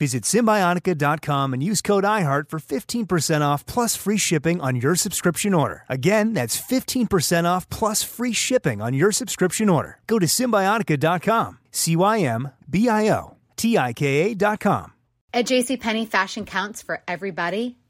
Visit Cymbiotika.com and use code IHEART for 15% off plus free shipping on your subscription order. Again, that's 15% off plus free shipping on your subscription order. Go to Cymbiotika.com, C Y M B I O T I K A.com. At JCPenney, fashion counts for everybody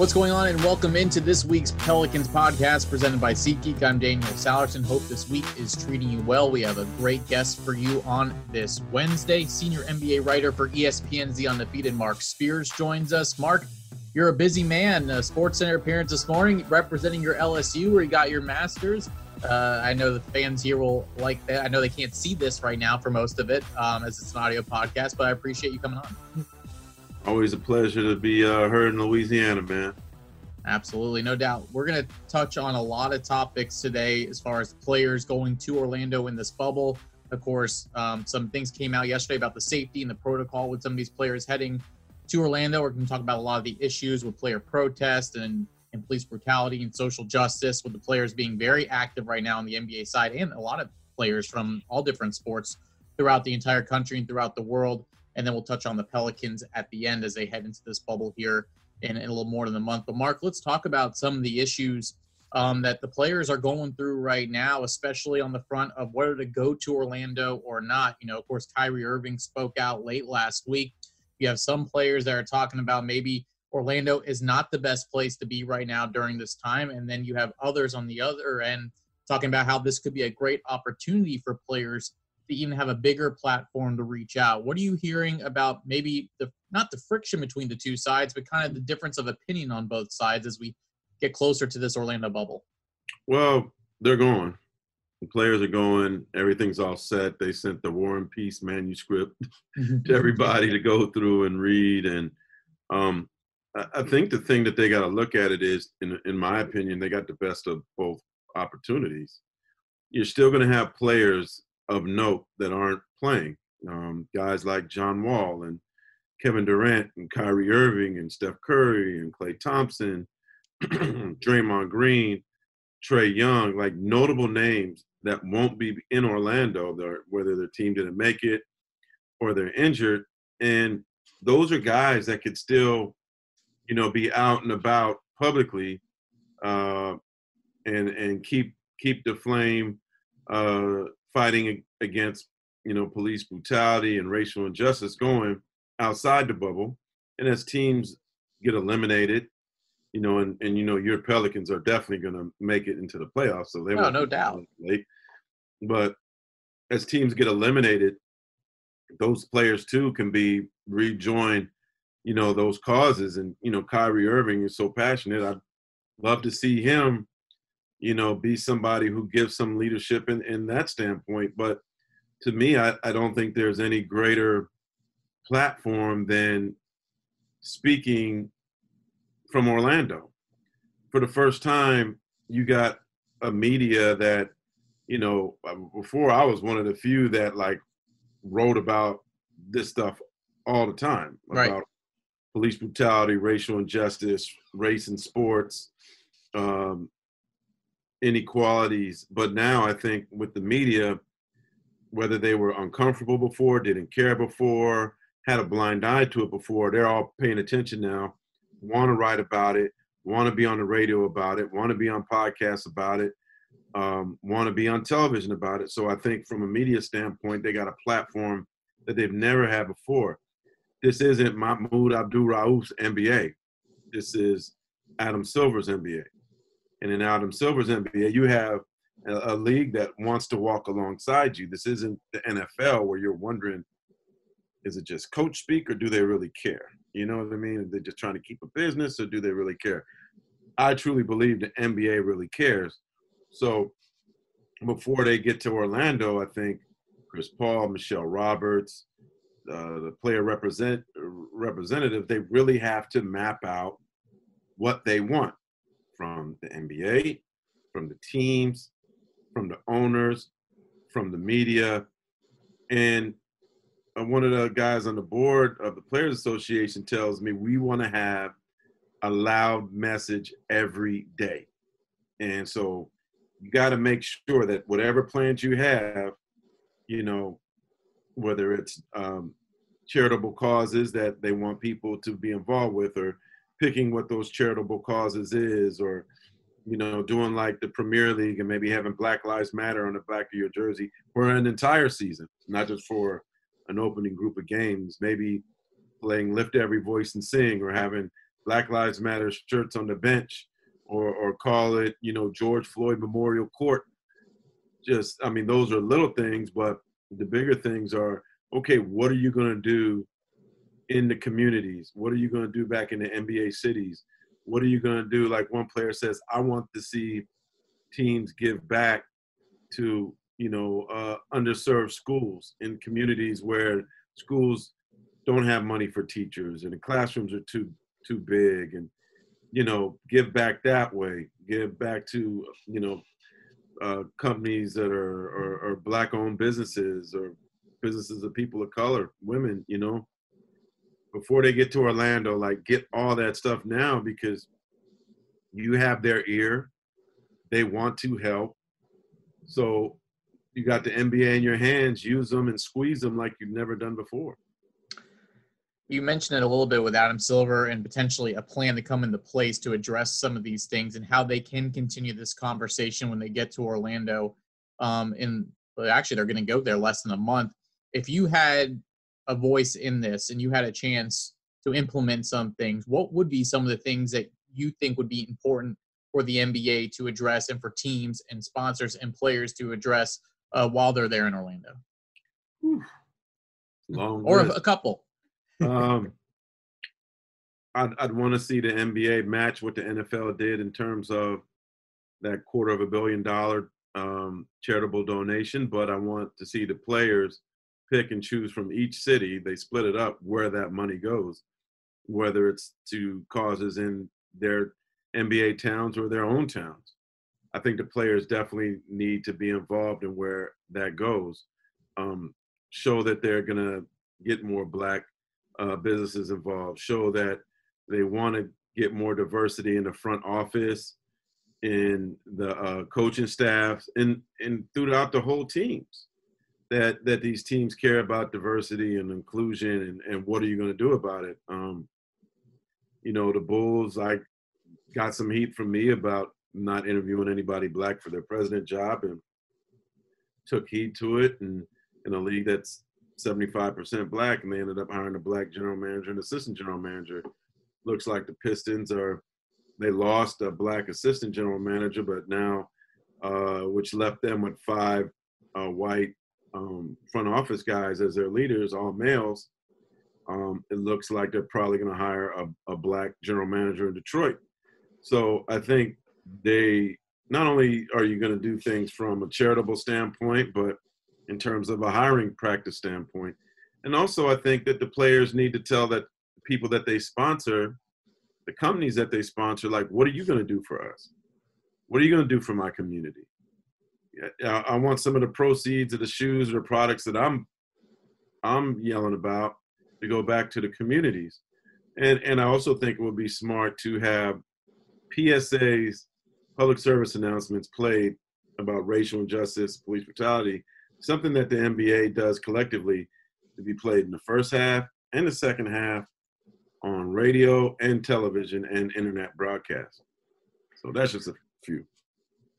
What's going on, and welcome into this week's Pelicans podcast presented by SeatGeek. I'm Daniel Sallerson. Hope this week is treating you well. We have a great guest for you on this Wednesday. Senior NBA writer for ESPN's The Undefeated, Marc Spears, joins us. Marc, you're a busy man. A Sports Center appearance this morning representing your LSU, where you got your Masters. Uh, I know the fans here will like that. I know they can't see this right now for most of it, um, as it's an audio podcast, but I appreciate you coming on. Always a pleasure to be uh, heard in Louisiana, man. Absolutely, no doubt. We're going to touch on a lot of topics today as far as players going to Orlando in this bubble. Of course, um, some things came out yesterday about the safety and the protocol with some of these players heading to Orlando. We're going to talk about a lot of the issues with player protest and, and police brutality and social justice, with the players being very active right now on the NBA side and a lot of players from all different sports throughout the entire country and throughout the world and then we'll touch on the Pelicans at the end as they head into this bubble here in, in a little more than a month. But Marc, let's talk about some of the issues um, that the players are going through right now, especially on the front of whether to go to Orlando or not. You know, of course, Kyrie Irving spoke out late last week. You have some players that are talking about maybe Orlando is not the best place to be right now during this time. And then you have others on the other end talking about how this could be a great opportunity for players to even have a bigger platform to reach out. What are you hearing about maybe the not the friction between the two sides, but kind of the difference of opinion on both sides as we get closer to this Orlando bubble? Well, they're going. The players are going. Everything's all set. They sent the War and Peace manuscript to everybody to go through and read. And um, I think the thing that they got to look at it is, in, in my opinion, they got the best of both opportunities. You're still going to have players of note that aren't playing. Um, guys like John Wall and Kevin Durant and Kyrie Irving and Steph Curry and Klay Thompson, Draymond Green, Trae Young, like notable names that won't be in Orlando, whether their team didn't make it or they're injured. And those are guys that could still, you know, be out and about publicly uh, and and keep keep the flame uh, fighting against you know police brutality and racial injustice going outside the bubble. And as teams get eliminated you know and, and you know your pelicans are definitely going to make it into the playoffs so they oh, no, no doubt. late. but as teams get eliminated those players too can be rejoin you know those causes. And you know Kyrie Irving is so passionate I'd love to see him you know, be somebody who gives some leadership in, in that standpoint. But to me, I, I don't think there's any greater platform than speaking from Orlando. For the first time, you got a media that, you know, uh, before I was one of the few that like wrote about this stuff all the time right. about police brutality, racial injustice, race in sports, um, inequalities. But now I think with the media, whether they were uncomfortable before, didn't care before, had a blind eye to it before, they're all paying attention now, want to write about it, want to be on the radio about it, want to be on podcasts about it, um, want to be on television about it. So I think from a media standpoint, they got a platform that they've never had before. This isn't Mahmoud Abdul Rauf's NBA. This is Adam Silver's NBA. And in Adam Silver's NBA, you have a, a league that wants to walk alongside you. This isn't the NFL where you're wondering, is it just coach speak or do they really care? You know what I mean? Are they just trying to keep a business or do they really care? I truly believe the NBA really cares. So before they get to Orlando, I think Chris Paul, Michelle Roberts, uh, the player represent representative, they really have to map out what they want from the NBA, from the teams, from the owners, from the media, and uh, one of the guys on the board of the Players Association tells me we want to have a loud message every day, and so you got to make sure that whatever plans you have, you know, whether it's um, charitable causes that they want people to be involved with, or picking what those charitable causes is, or you know, doing like the Premier League and maybe having Black Lives Matter on the back of your jersey for an entire season, not just for an opening group of games. Maybe playing Lift Every Voice and Sing, or having Black Lives Matter shirts on the bench, or or call it, you know, George Floyd Memorial Court. Just, I mean, those are little things, but the bigger things are okay, what are you going to do in the communities? What are you going to do back in the NBA cities? What are you going to do? Like one player says, I want to see teams give back to you know uh, underserved schools in communities where schools don't have money for teachers and the classrooms are too too big and you know give back that way give back to you know uh, companies that are, are, are black owned businesses or businesses of people of color, women, you know, before they get to Orlando, like get all that stuff now because you have their ear. They want to help. So you got the NBA in your hands, use them and squeeze them like you've never done before. You mentioned it a little bit with Adam Silver and potentially a plan to come into place to address some of these things and how they can continue this conversation when they get to Orlando. Um, and actually, they're going to go there less than a month if you had a voice in this and you had a chance to implement some things, what would be some of the things that you think would be important for the NBA to address and for teams and sponsors and players to address uh, while they're there in Orlando? Long or list. a couple. um, I'd, I'd want to see the NBA match what the NFL did in terms of that quarter of a billion dollar um, charitable donation, but I want to see the players pick and choose from each city. They split it up where that money goes, whether it's to causes in their NBA towns or their own towns. I think the players definitely need to be involved in where that goes. Um, show that they're going to get more black uh, businesses involved. Show that they want to get more diversity in the front office, in the uh, coaching staffs, and and throughout the whole teams that that these teams care about diversity and inclusion and, and what are you going to do about it? Um, you know the bulls i got some heat from me about not interviewing anybody black for their president job and took heed to it. And in a league that's 75% black and they ended up hiring a black general manager and assistant general manager looks like the pistons are they lost a black assistant general manager but now uh, which left them with five uh, white um, front office guys as their leaders, all males, um, it looks like they're probably going to hire a, a black general manager in Detroit. So I think they not only are you going to do things from a charitable standpoint, but in terms of a hiring practice standpoint. And also, I think that the players need to tell that people that they sponsor, the companies that they sponsor, like, what are you going to do for us? what are you going to do for my community? I, want some of the proceeds of the shoes or products that I'm I'm yelling about to go back to the communities. And and I also think it would be smart to have PSAs, public service announcements played about racial injustice, police brutality, something that the NBA does collectively to be played in the first half and the second half on radio and television and internet broadcast. So that's just a few.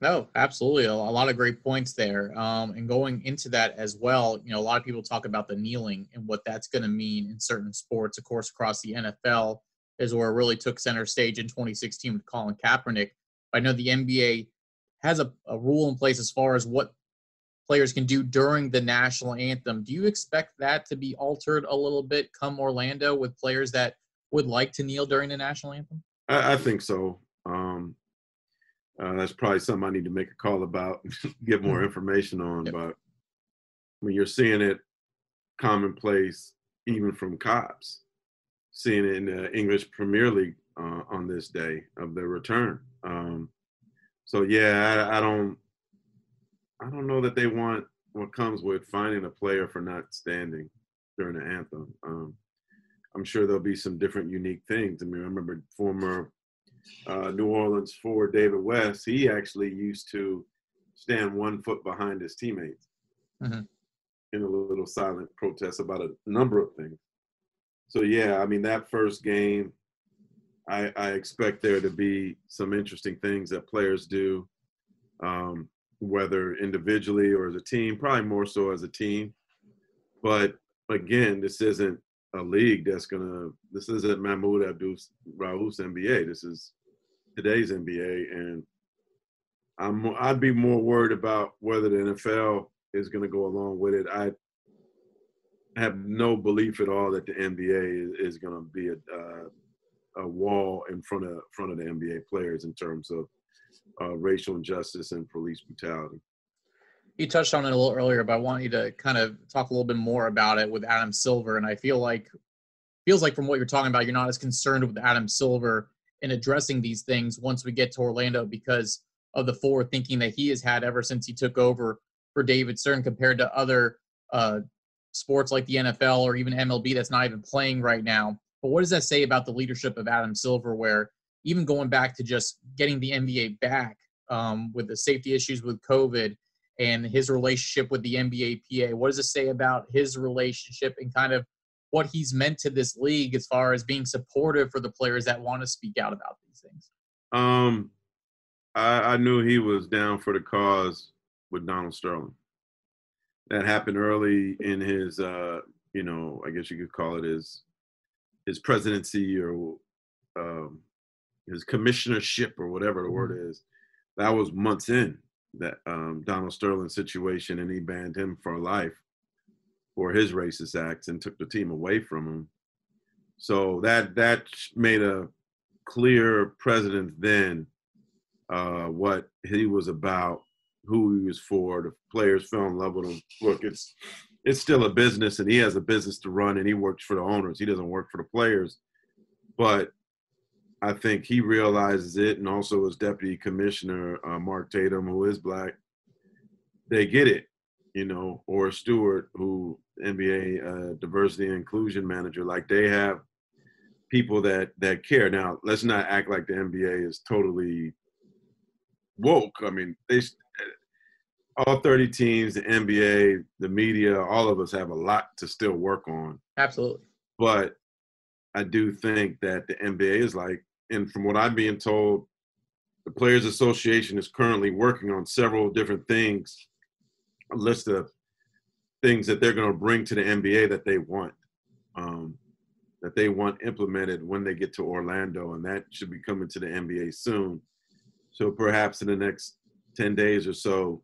No, absolutely. A, lot of great points there. Um, and going into that as well, you know, a lot of people talk about the kneeling and what that's going to mean in certain sports. Of course, across the NFL is where it really took center stage in 2016 with Colin Kaepernick. I know the NBA has a, a rule in place as far as what players can do during the national anthem. Do you expect that to be altered a little bit come Orlando with players that would like to kneel during the national anthem? I, I think so. Um, uh, that's probably something I need to make a call about, get more mm-hmm. information on. Yep. But when you're seeing it commonplace, even from cops, seeing it in the English Premier League uh, on this day of the return. Um, so yeah, I, I, don't, I don't know that they want what comes with finding a player for not standing during the anthem. Um, I'm sure there'll be some different unique things. I mean, I remember former uh, New Orleans forward David West, he actually used to stand one foot behind his teammates mm-hmm. in a little silent protest about a number of things. So yeah, I mean that first game, I, I expect there to be some interesting things that players do, um, whether individually or as a team. Probably more so as a team. But again, this isn't a league that's gonna. This isn't Mahmoud Abdul Rauf's NBA. This is today's NBA, and I'm I'd be more worried about whether the NFL is to go along with it. I have no belief at all that the NBA is, is to be a uh, a wall in front of front of the NBA players in terms of uh, racial injustice and police brutality. You touched on it a little earlier, but I want you to kind of talk a little bit more about it with Adam Silver. And I feel like feels like from what you're talking about, you're not as concerned with Adam Silver in addressing these things once we get to Orlando because of the forward thinking that he has had ever since he took over for David Stern compared to other uh, sports like the NFL or even MLB that's not even playing right now. But what does that say about the leadership of Adam Silver, where even going back to just getting the NBA back um, with the safety issues with COVID and his relationship with the NBA PA, what does it say about his relationship and kind of what he's meant to this league as far as being supportive for the players that want to speak out about these things? Um, I, I knew he was down for the cause with Donald Sterling. That happened early in his, uh, you know, I guess you could call it his his presidency or um, his commissionership or whatever the word mm-hmm. is. That was months in that um, Donald Sterling situation, and he banned him for life for his racist acts and took the team away from him. So that that made a clear precedent then uh, what he was about, who he was for. The players fell in love with him. Look, it's it's still a business, and he has a business to run, and he works for the owners. He doesn't work for the players, but I think he realizes it, and also his deputy commissioner uh, Mark Tatum, who is black, they get it you know, Oris Stuart, who NBA uh, diversity and inclusion manager, like they have people that that care. Now, let's not act like the NBA is totally woke. I mean, they all 30 teams, the NBA, the media, all of us have a lot to still work on. Absolutely. But I do think that the NBA is like, and from what I'm being told, the Players Association is currently working on several different things a list of things that they're going to bring to the NBA that they want, um, that they want implemented when they get to Orlando, and that should be coming to the NBA soon. So perhaps in the next ten days or so,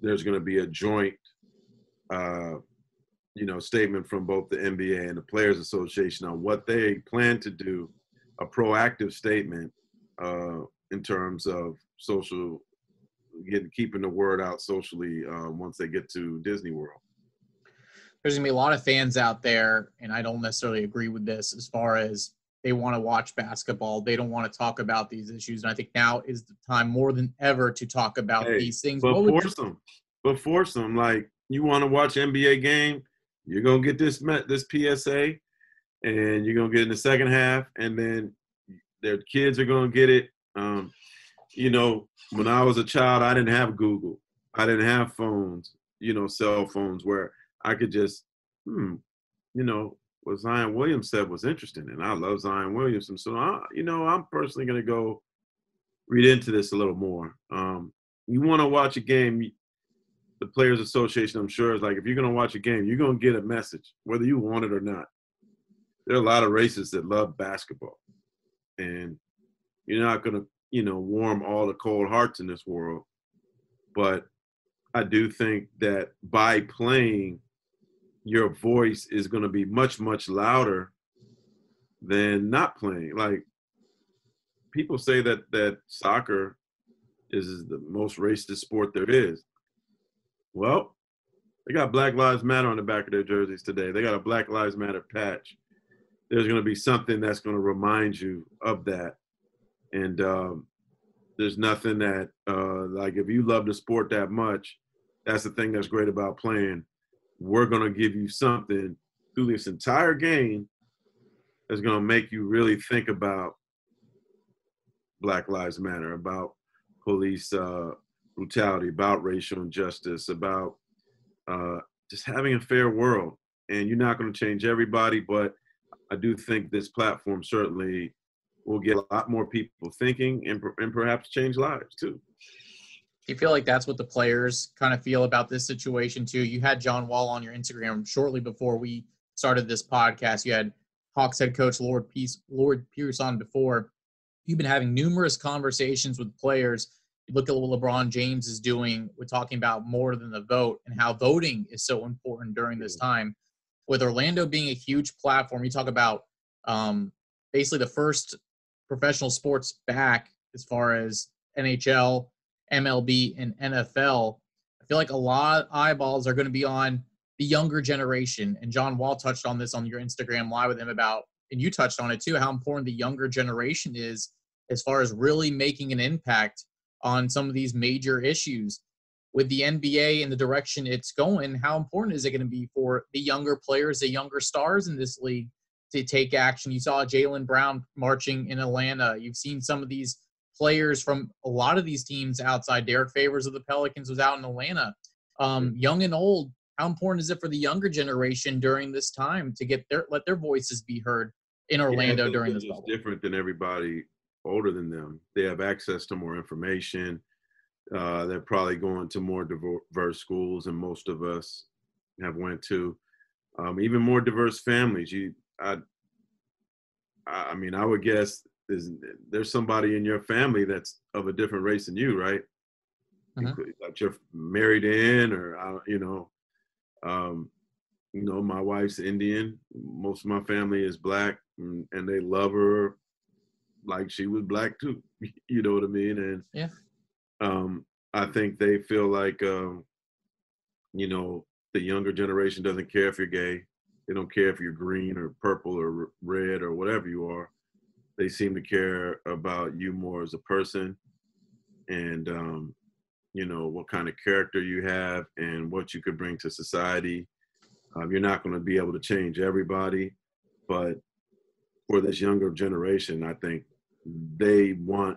there's going to be a joint, uh, you know, statement from both the NBA and the Players Association on what they plan to do, a proactive statement uh, in terms of social getting keeping the word out socially uh, once they get to Disney World. There's gonna be a lot of fans out there, and I don't necessarily agree with this as far as they want to watch basketball. They don't want to talk about these issues. And I think now is the time more than ever to talk about hey, these things. But force you- them. But force them. Like you want to watch NBA game, you're gonna get this met this PSA, and you're gonna get in the second half, and then their kids are gonna get it. Um, you know, when I was a child, I didn't have Google. I didn't have phones. You know, cell phones where I could just, hmm, you know, what Zion Williams said was interesting, and I love Zion Williams. And so, I, you know, I'm personally to go read into this a little more. Um, you want to watch a game, the Players Association, I'm sure, is like if you're going to watch a game, you're going to get a message, whether you want it or not. There are a lot of racists that love basketball, and you're not going to, you know, warm all the cold hearts in this world. But I do think that by playing your voice is going to be much much louder than not playing. Like people say that that soccer is the most racist sport there is. Well they got black lives matter on the back of their jerseys today. They got a black lives matter patch there's going to be something that's going to remind you of that and um, there's nothing that uh, like if you love the sport that much that's the thing that's great about playing we're going to give you something through this entire game that's going to make you really think about Black Lives Matter, about police uh, brutality, about racial injustice, about uh, just having a fair world. And you're not going to change everybody, but I do think this platform certainly will get a lot more people thinking and, and perhaps change lives too you feel like that's what the players kind of feel about this situation too? You had John Wall on your Instagram shortly before we started this podcast. You had Hawks head coach Lord Pierce, Lloyd Pierce on before. You've been having numerous conversations with players. You look at what LeBron James is doing. We're talking about more than the vote and how voting is so important during this time. With Orlando being a huge platform, you talk about um, basically the first professional sports back as far as NHL, MLB and NFL, I feel like a lot of eyeballs are going to be on the younger generation. And John Wall touched on this on your Instagram live with him about, and you touched on it too, how important the younger generation is as far as really making an impact on some of these major issues. With the NBA and the direction it's going, how important is it going to be for the younger players, the younger stars in this league to take action? You saw Jaylen Brown marching in Atlanta. You've seen some of these players from a lot of these teams outside. Derrick Favors of the Pelicans was out in Atlanta. Um, young and old, how important is it for the younger generation during this time to get their let their voices be heard in Orlando yeah, during this bubble? Different than everybody older than them. They have access to more information. Uh, they're probably going to more diverse schools than most of us have went to. Um, even more diverse families. You, I, I mean, I would guess is there's somebody in your family that's of a different race than you, right? Uh-huh. That you're married in, or uh, you know, um, you know, my wife's Indian. Most of my family is black, and, and they love her like she was black too. you know what I mean? And yeah, um, I think they feel like, um, you know, the younger generation doesn't care if you're gay. They don't care if you're green or purple or red or whatever you are they seem to care about you more as a person and um, you know what kind of character you have and what you could bring to society um, you're not going to be able to change everybody but for this younger generation i think they want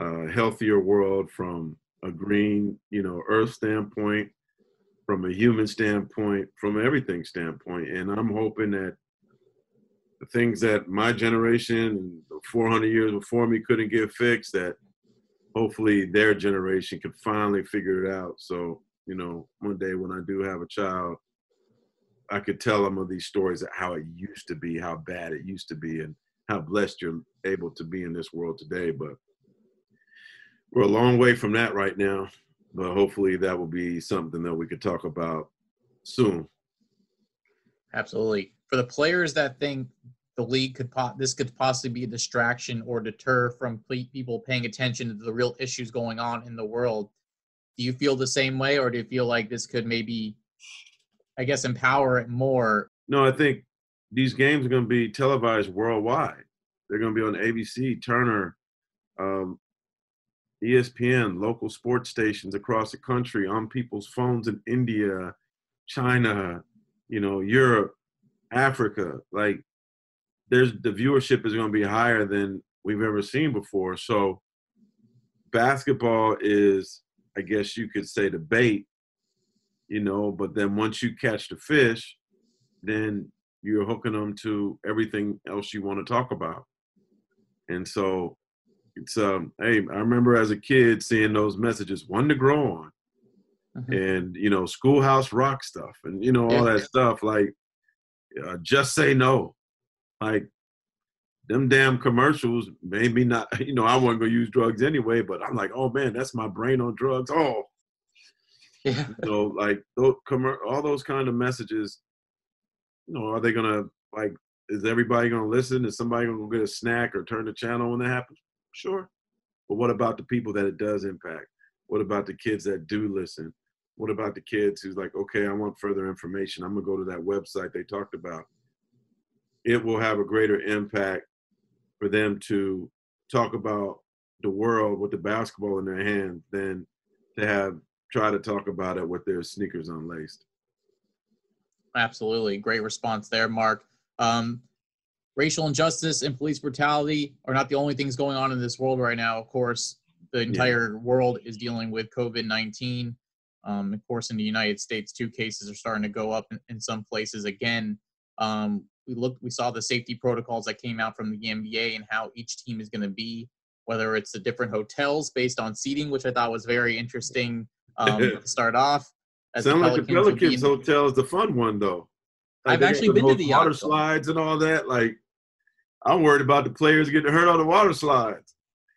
a healthier world from a green you know earth standpoint from a human standpoint from everything standpoint. And i'm hoping that the things that my generation and 400 years before me couldn't get fixed that hopefully their generation could finally figure it out. So you know one day when i do have a child i could tell them of these stories of how it used to be how bad it used to be and how blessed you're able to be in this world today. But we're a long way from that right now but hopefully that will be something that we could talk about soon absolutely for the players that think the league could po- this could possibly be a distraction or deter from people paying attention to the real issues going on in the world. Do you feel the same way, or do you feel like this could maybe, I guess, empower it more? No, I think these games are going to be televised worldwide. They're going to be on ABC, Turner, um, ESPN, local sports stations across the country, on people's phones in India, China, you know, Europe, Africa. Like, there's the viewership is going to be higher than we've ever seen before. So, basketball is, I guess you could say, the bait, you know. But then once you catch the fish, then you're hooking them to everything else you want to talk about. And so it's um hey, I remember as a kid seeing those messages, one to grow on. Mm-hmm. And you know, schoolhouse rock stuff and you know, all yeah. that stuff like uh, just say no. Like them damn commercials maybe not you know, I wasn't gonna use drugs anyway, but I'm like, oh man, that's my brain on drugs. Oh yeah. So like those all those kind of messages, you know, are they gonna like is everybody gonna listen? Is somebody gonna go get a snack or turn the channel when that happens? Sure. But what about the people that it does impact? What about the kids that do listen? What about the kids who's like, okay, I want further information. I'm gonna go to that website they talked about. It will have a greater impact for them to talk about the world with the basketball in their hand than to have try to talk about it with their sneakers unlaced. Absolutely. Great response there, Marc. Um, racial injustice and police brutality are not the only things going on in this world right now. Of course, the entire yeah. world is dealing with COVID 19. Um, of course, in the United States, two cases are starting to go up in, in some places again. Um, we looked, we saw the safety protocols that came out from the NBA and how each team is going to be, whether it's the different hotels based on seating, which I thought was very interesting um, to start off. Sound like the Pelicans Hotel is the fun one, though. Like I've actually been to the water slides and all that. Like, I'm worried about the players getting hurt on the water slides.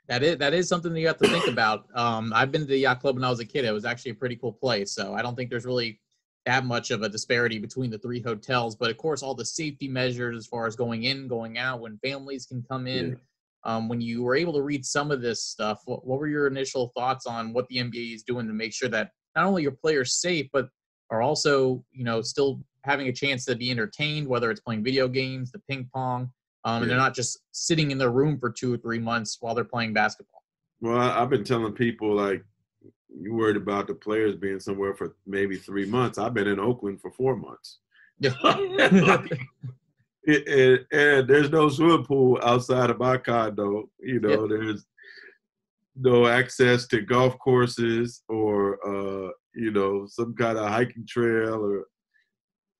That is that is something that you have to think about. Um, I've been to the yacht club when I was a kid. It was actually a pretty cool place. So I don't think there's really that much of a disparity between the three hotels. But of course, all the safety measures as far as going in, going out, when families can come in. Yeah. Um, when you were able to read some of this stuff, what, what were your initial thoughts on what the NBA is doing to make sure that not only your players safe, but are also you know still having a chance to be entertained, whether it's playing video games, the ping pong, um, and they're not just sitting in their room for two or three months while they're playing basketball. Well, I've been telling people like you worried about the players being somewhere for maybe three months. I've been in Oakland for four months. Yeah. like, and, and, there's no swimming pool outside of my condo. You know, there's no access to golf courses or uh, you know some kind of hiking trail or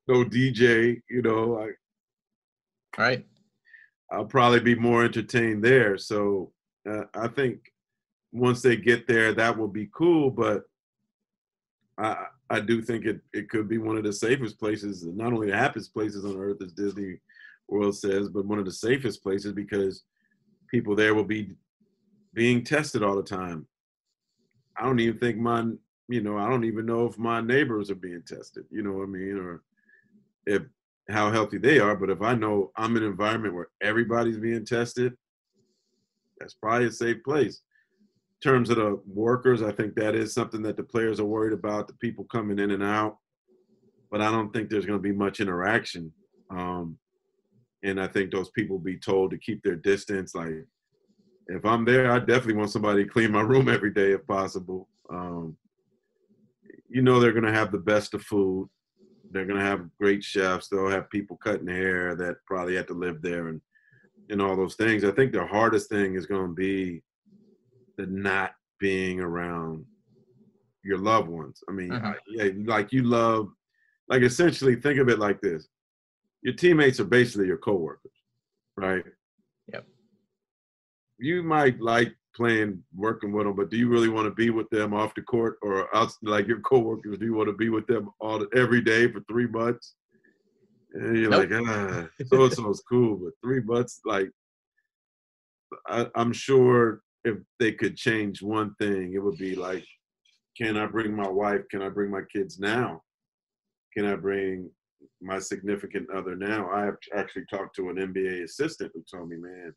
no DJ. You know, like right. I'll probably be more entertained there. So uh, I think once they get there, that will be cool. But I I do think it it could be one of the safest places, not only the happiest places on earth, as Disney World says, but one of the safest places because people there will be being tested all the time. I don't even think my you know I don't even know if my neighbors are being tested. You know what I mean? Or if how healthy they are. But if I know I'm in an environment where everybody's being tested, that's probably a safe place. In terms of the workers, I think that is something that the players are worried about, the people coming in and out. But I don't think there's going to be much interaction. Um, and I think those people be told to keep their distance. Like, if I'm there, I definitely want somebody to clean my room every day if possible. Um, you know, they're going to have the best of food they're gonna have great chefs. They'll have people cutting hair that probably have to live there and and all those things. I think the hardest thing is gonna be the not being around your loved ones. I mean, uh-huh. yeah, like you love, like essentially think of it like this: your teammates are basically your coworkers, right? Yep. You might like playing, working with them, but do you really want to be with them off the court or out, like your coworkers? Do you want to be with them all every day for three months? And you're nope. like, ah, so and so's cool, but three months, like, I, I'm sure if they could change one thing, it would be like, can I bring my wife? Can I bring my kids now? Can I bring my significant other now? I have actually talked to an NBA assistant who told me, man,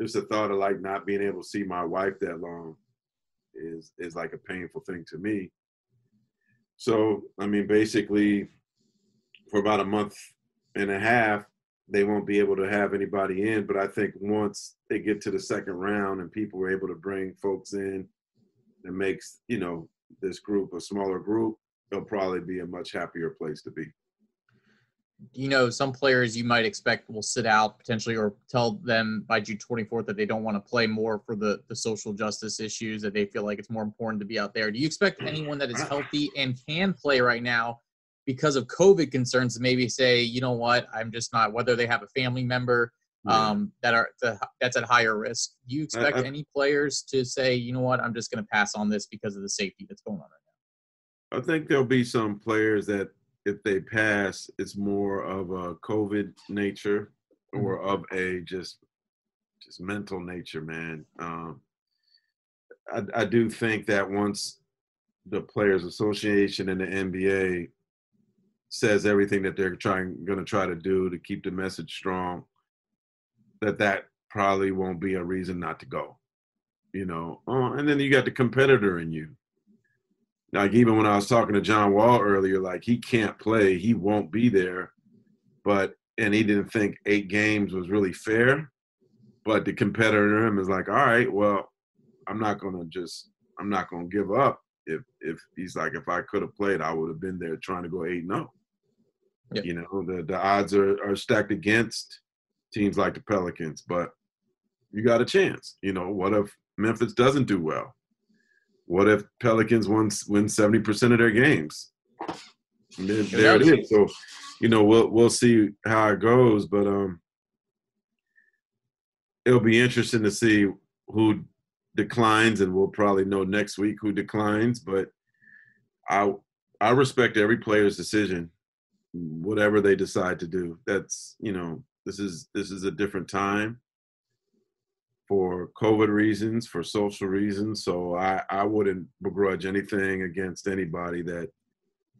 just the thought of like not being able to see my wife that long is is like a painful thing to me. So I mean, basically, for about a month and a half, they won't be able to have anybody in. But I think once they get to the second round and people are able to bring folks in, it makes you know this group a smaller group. They'll probably be a much happier place to be you know, some players you might expect will sit out potentially or tell them by June 24th that they don't want to play more for the, the social justice issues, that they feel like it's more important to be out there. Do you expect anyone that is healthy and can play right now because of COVID concerns to maybe say, you know what, I'm just not, whether they have a family member um, that are that's at higher risk. Do you expect I, I, any players to say, you know what, I'm just going to pass on this because of the safety that's going on right now? I think there'll be some players that if they pass, it's more of a COVID nature or mm-hmm. of a just just mental nature, man. Um, I, I do think that once the Players Association and the NBA says everything that they're trying going to try to do to keep the message strong, that that probably won't be a reason not to go. You know, uh, and then you got the competitor in you like even when I was talking to John Wall earlier, like he can't play, he won't be there, but and he didn't think eight games was really fair. But the competitor in him is like, all right, well, I'm not gonna just I'm not gonna give up. If if he's like, if I could have played, I would have been there trying to go eight no. Oh. Yep. You know, the the odds are, are stacked against teams like the Pelicans, but you got a chance. You know, what if Memphis doesn't do well? What if Pelicans win win seventy percent of their games? There, there it is. So, you know, we'll we'll see how it goes, but um, it'll be interesting to see who declines, and we'll probably know next week who declines. But I I respect every player's decision, whatever they decide to do. That's you know, this is this is a different time for COVID reasons, for social reasons. So I, I wouldn't begrudge anything against anybody that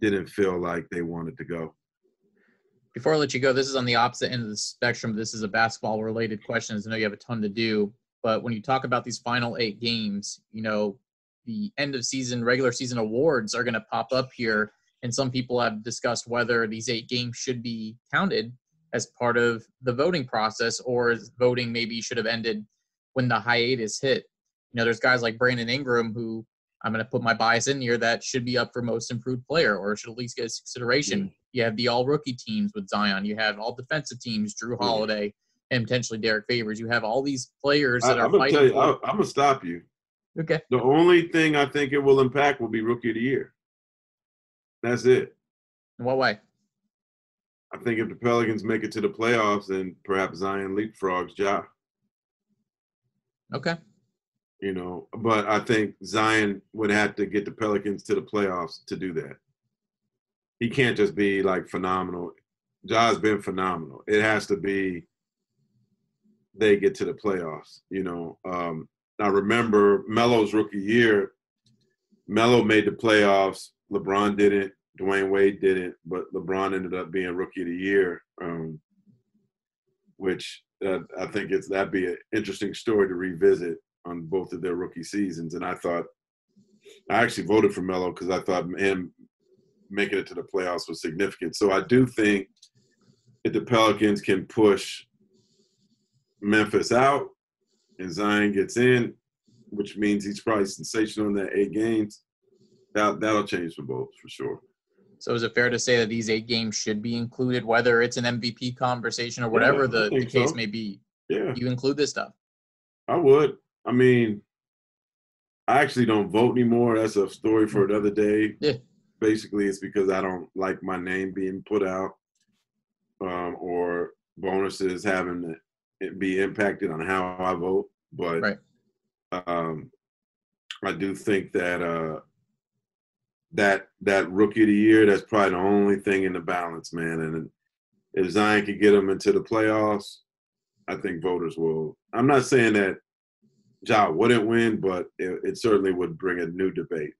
didn't feel like they wanted to go. Before I let you go, this is on the opposite end of the spectrum. This is a basketball related question. I know you have a ton to do, but when you talk about these final eight games, you know, the end of season, regular season awards are going to pop up here. And some people have discussed whether these eight games should be counted as part of the voting process or voting maybe should have ended when the hiatus hit. You know, there's guys like Brandon Ingram who I'm going to put my bias in here that should be up for most improved player or should at least get consideration. Mm. You have the all rookie teams with Zion. You have all defensive teams, Jrue Holiday, and potentially Derrick Favors. You have all these players that I, are I'm gonna fighting. Tell you, I, I'm going to stop you. Okay. The only thing I think it will impact will be rookie of the year. That's it. In what way? I think if the Pelicans make it to the playoffs, then perhaps Zion leapfrogs Ja. Okay. You know, but I think Zion would have to get the Pelicans to the playoffs to do that. He can't just be like phenomenal. Ja's been phenomenal. It has to be they get to the playoffs. You know, um, I remember Melo's rookie year. Melo made the playoffs. LeBron didn't. Dwyane Wade didn't, but LeBron ended up being rookie of the year, um, which I think it's that'd be an interesting story to revisit on both of their rookie seasons. And I thought I actually voted for Melo because I thought him making it to the playoffs was significant. So I do think if the Pelicans can push Memphis out and Zion gets in, which means he's probably sensational in that eight games, that that'll change for both for sure. So is it fair to say that these eight games should be included, whether it's an MVP conversation or whatever yeah, the, the case so. may be? Yeah. You include this stuff. I would. I mean, I actually don't vote anymore. That's a story for another day. Yeah. Basically, it's because I don't like my name being put out um, or bonuses having it be impacted on how I vote. But right. um, I do think that uh, that that rookie of the year, that's probably the only thing in the balance, man. And if Zion could get him into the playoffs, I think voters will. I'm not saying that Ja wouldn't win, but it, it certainly would bring a new debate.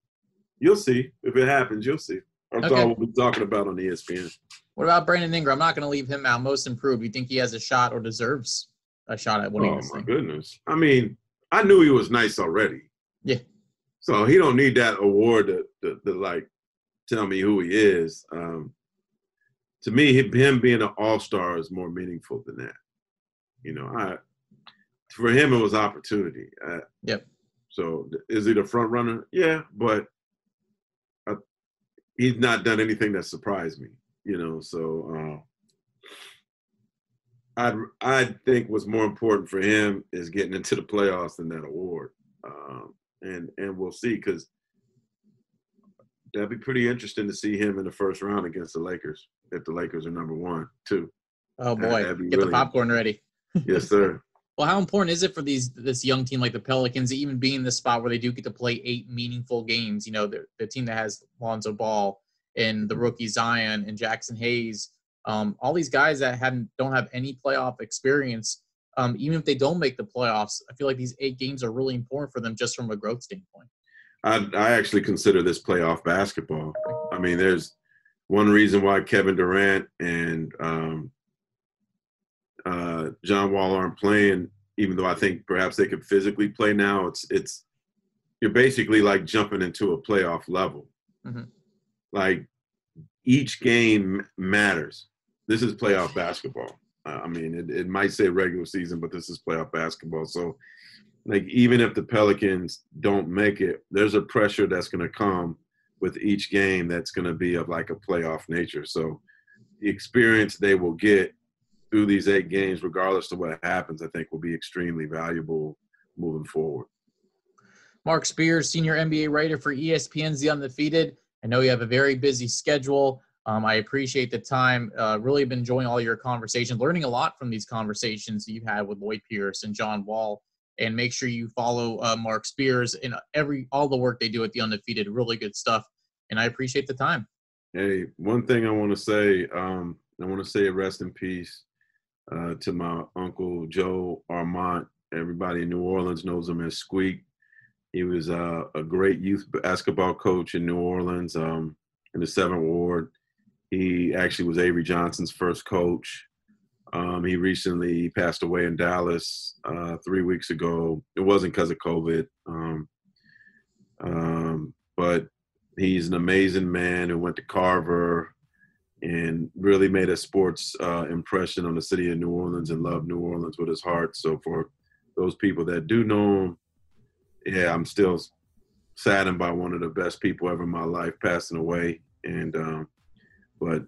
You'll see if it happens. You'll see. That's okay. all we'll be talking about on ESPN. What about Brandon Ingram? I'm not going to leave him out. Most improved. You think he has a shot or deserves a shot at winning oh, my thing? goodness. I mean, I knew he was nice already. Yeah. So he don't need that award to, to, to like tell me who he is. Um, to me, him being an all star is more meaningful than that. You know, I for him it was opportunity. Uh, yep. So is he the front runner? Yeah, but I, he's not done anything that surprised me. You know, so uh, I I think what's more important for him is getting into the playoffs than that award. Um, and and we'll see because that'd be pretty interesting to see him in the first round against the Lakers if the Lakers are number one too. Oh boy, get really, the popcorn ready. yes, sir. well, how important is it for these this young team like the Pelicans to even be in the spot where they do get to play eight meaningful games? You know, the, the team that has Lonzo Ball and the rookie Zion and Jaxson Hayes, um, all these guys that hadn't don't have any playoff experience. Um, even if they don't make the playoffs, I feel like these eight games are really important for them just from a growth standpoint. I, I actually consider this playoff basketball. I mean, there's one reason why Kevin Durant and um, uh, John Wall aren't playing, even though I think perhaps they could physically play now. It's it's you're basically like jumping into a playoff level. Mm-hmm. Like each game matters. This is playoff basketball. Uh, I mean, it, it might say regular season, but this is playoff basketball. So like even if the Pelicans don't make it, there's a pressure that's going to come with each game that's going to be of like a playoff nature. So the experience they will get through these eight games, regardless of what happens, I think will be extremely valuable moving forward. Marc Spears, senior NBA writer for ESPN's The Undefeated. I know you have a very busy schedule. Um, I appreciate the time. Uh, really been enjoying all your conversations, learning a lot from these conversations you've had with Lloyd Pierce and John Wall and make sure you follow uh, Marc Spears and every all the work they do at the Undefeated. Really good stuff, and I appreciate the time. Hey, one thing I want to say, um, I want to say a rest in peace uh, to my uncle Joe Armont. Everybody in New Orleans knows him as Squeak. He was uh, a great youth basketball coach in New Orleans um, in the Seventh Ward. He actually was Avery Johnson's first coach. Um, he recently passed away in Dallas uh, three weeks ago. It wasn't because of COVID, um, um, but he's an amazing man who went to Carver and really made a sports uh, impression on the city of New Orleans and loved New Orleans with his heart. So for those people that do know him, yeah, I'm still saddened by one of the best people ever in my life passing away. And um, but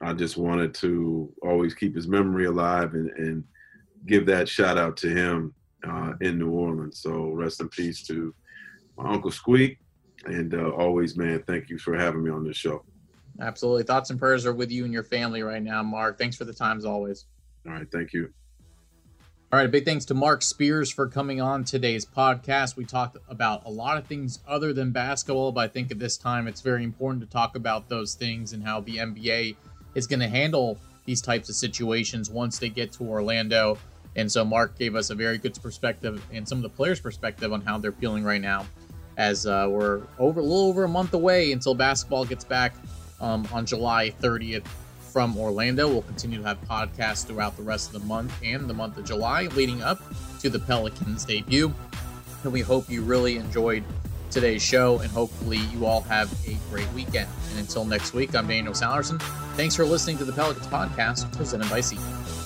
I just wanted to always keep his memory alive and, and give that shout out to him uh, in New Orleans. So rest in peace to my Uncle Squeak. And uh, always, man, thank you for having me on this show. Absolutely. Thoughts and prayers are with you and your family right now, Marc. Thanks for the time as always. All right. Thank you. All right. Big thanks to Marc Spears for coming on today's podcast. We talked about a lot of things other than basketball, but I think at this time it's very important to talk about those things and how the NBA – is going to handle these types of situations once they get to Orlando. And so Marc gave us a very good perspective and some of the players' perspective on how they're feeling right now, as uh, we're over a little over a month away until basketball gets back um, on July 30th from Orlando. We'll continue to have podcasts throughout the rest of the month and the month of July leading up to the Pelicans debut. And we hope you really enjoyed today's show, and hopefully you all have a great weekend. And until next week, I'm Daniel Sallerson. Thanks for listening to the Pelicans podcast presented by SeatGeek.